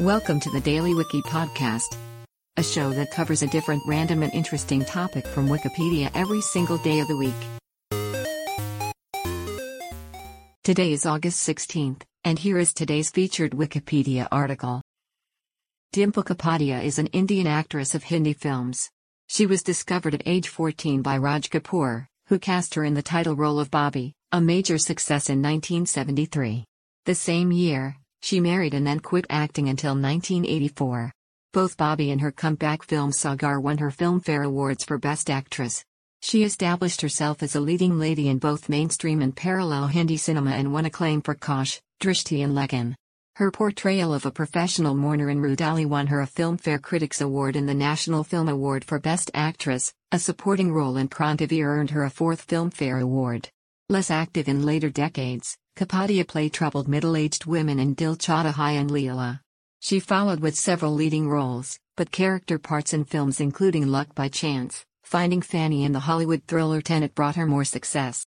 Welcome to the Daily Wiki Podcast, a show that covers a different random and interesting topic from Wikipedia every single day of the week. Today is August 16th, and here is today's featured Wikipedia article. Dimple Kapadia is an Indian actress of Hindi films. She was discovered at age 14 by Raj Kapoor, who cast her in the title role of Bobby, a major success in 1973. The same year, she married and then quit acting until 1984. Both Bobby and her comeback film Saagar won her Filmfare Awards for Best Actress. She established herself as a leading lady in both mainstream and parallel Hindi cinema and won acclaim for Kaash, Drishti and Lekin. Her portrayal of a professional mourner in Rudaali won her a Filmfare Critics Award and the National Film Award for Best Actress. A supporting role in Krantiveer earned her a fourth Filmfare Award. Less active in later decades, Kapadia played troubled middle-aged women in Dil Chahta Hai and Leela. She followed with several leading roles, but character parts in films including Luck by Chance, Finding Fanny and the Hollywood thriller Tenet brought her more success.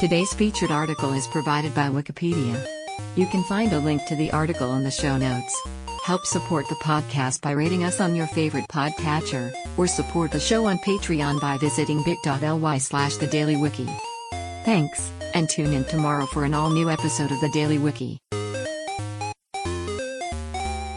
Today's featured article is provided by Wikipedia. You can find a link to the article in the show notes. Help support the podcast by rating us on your favorite podcatcher, or support the show on Patreon by visiting bit.ly slash the Daily Wiki. Thanks, and tune in tomorrow for an all-new episode of the Daily Wiki.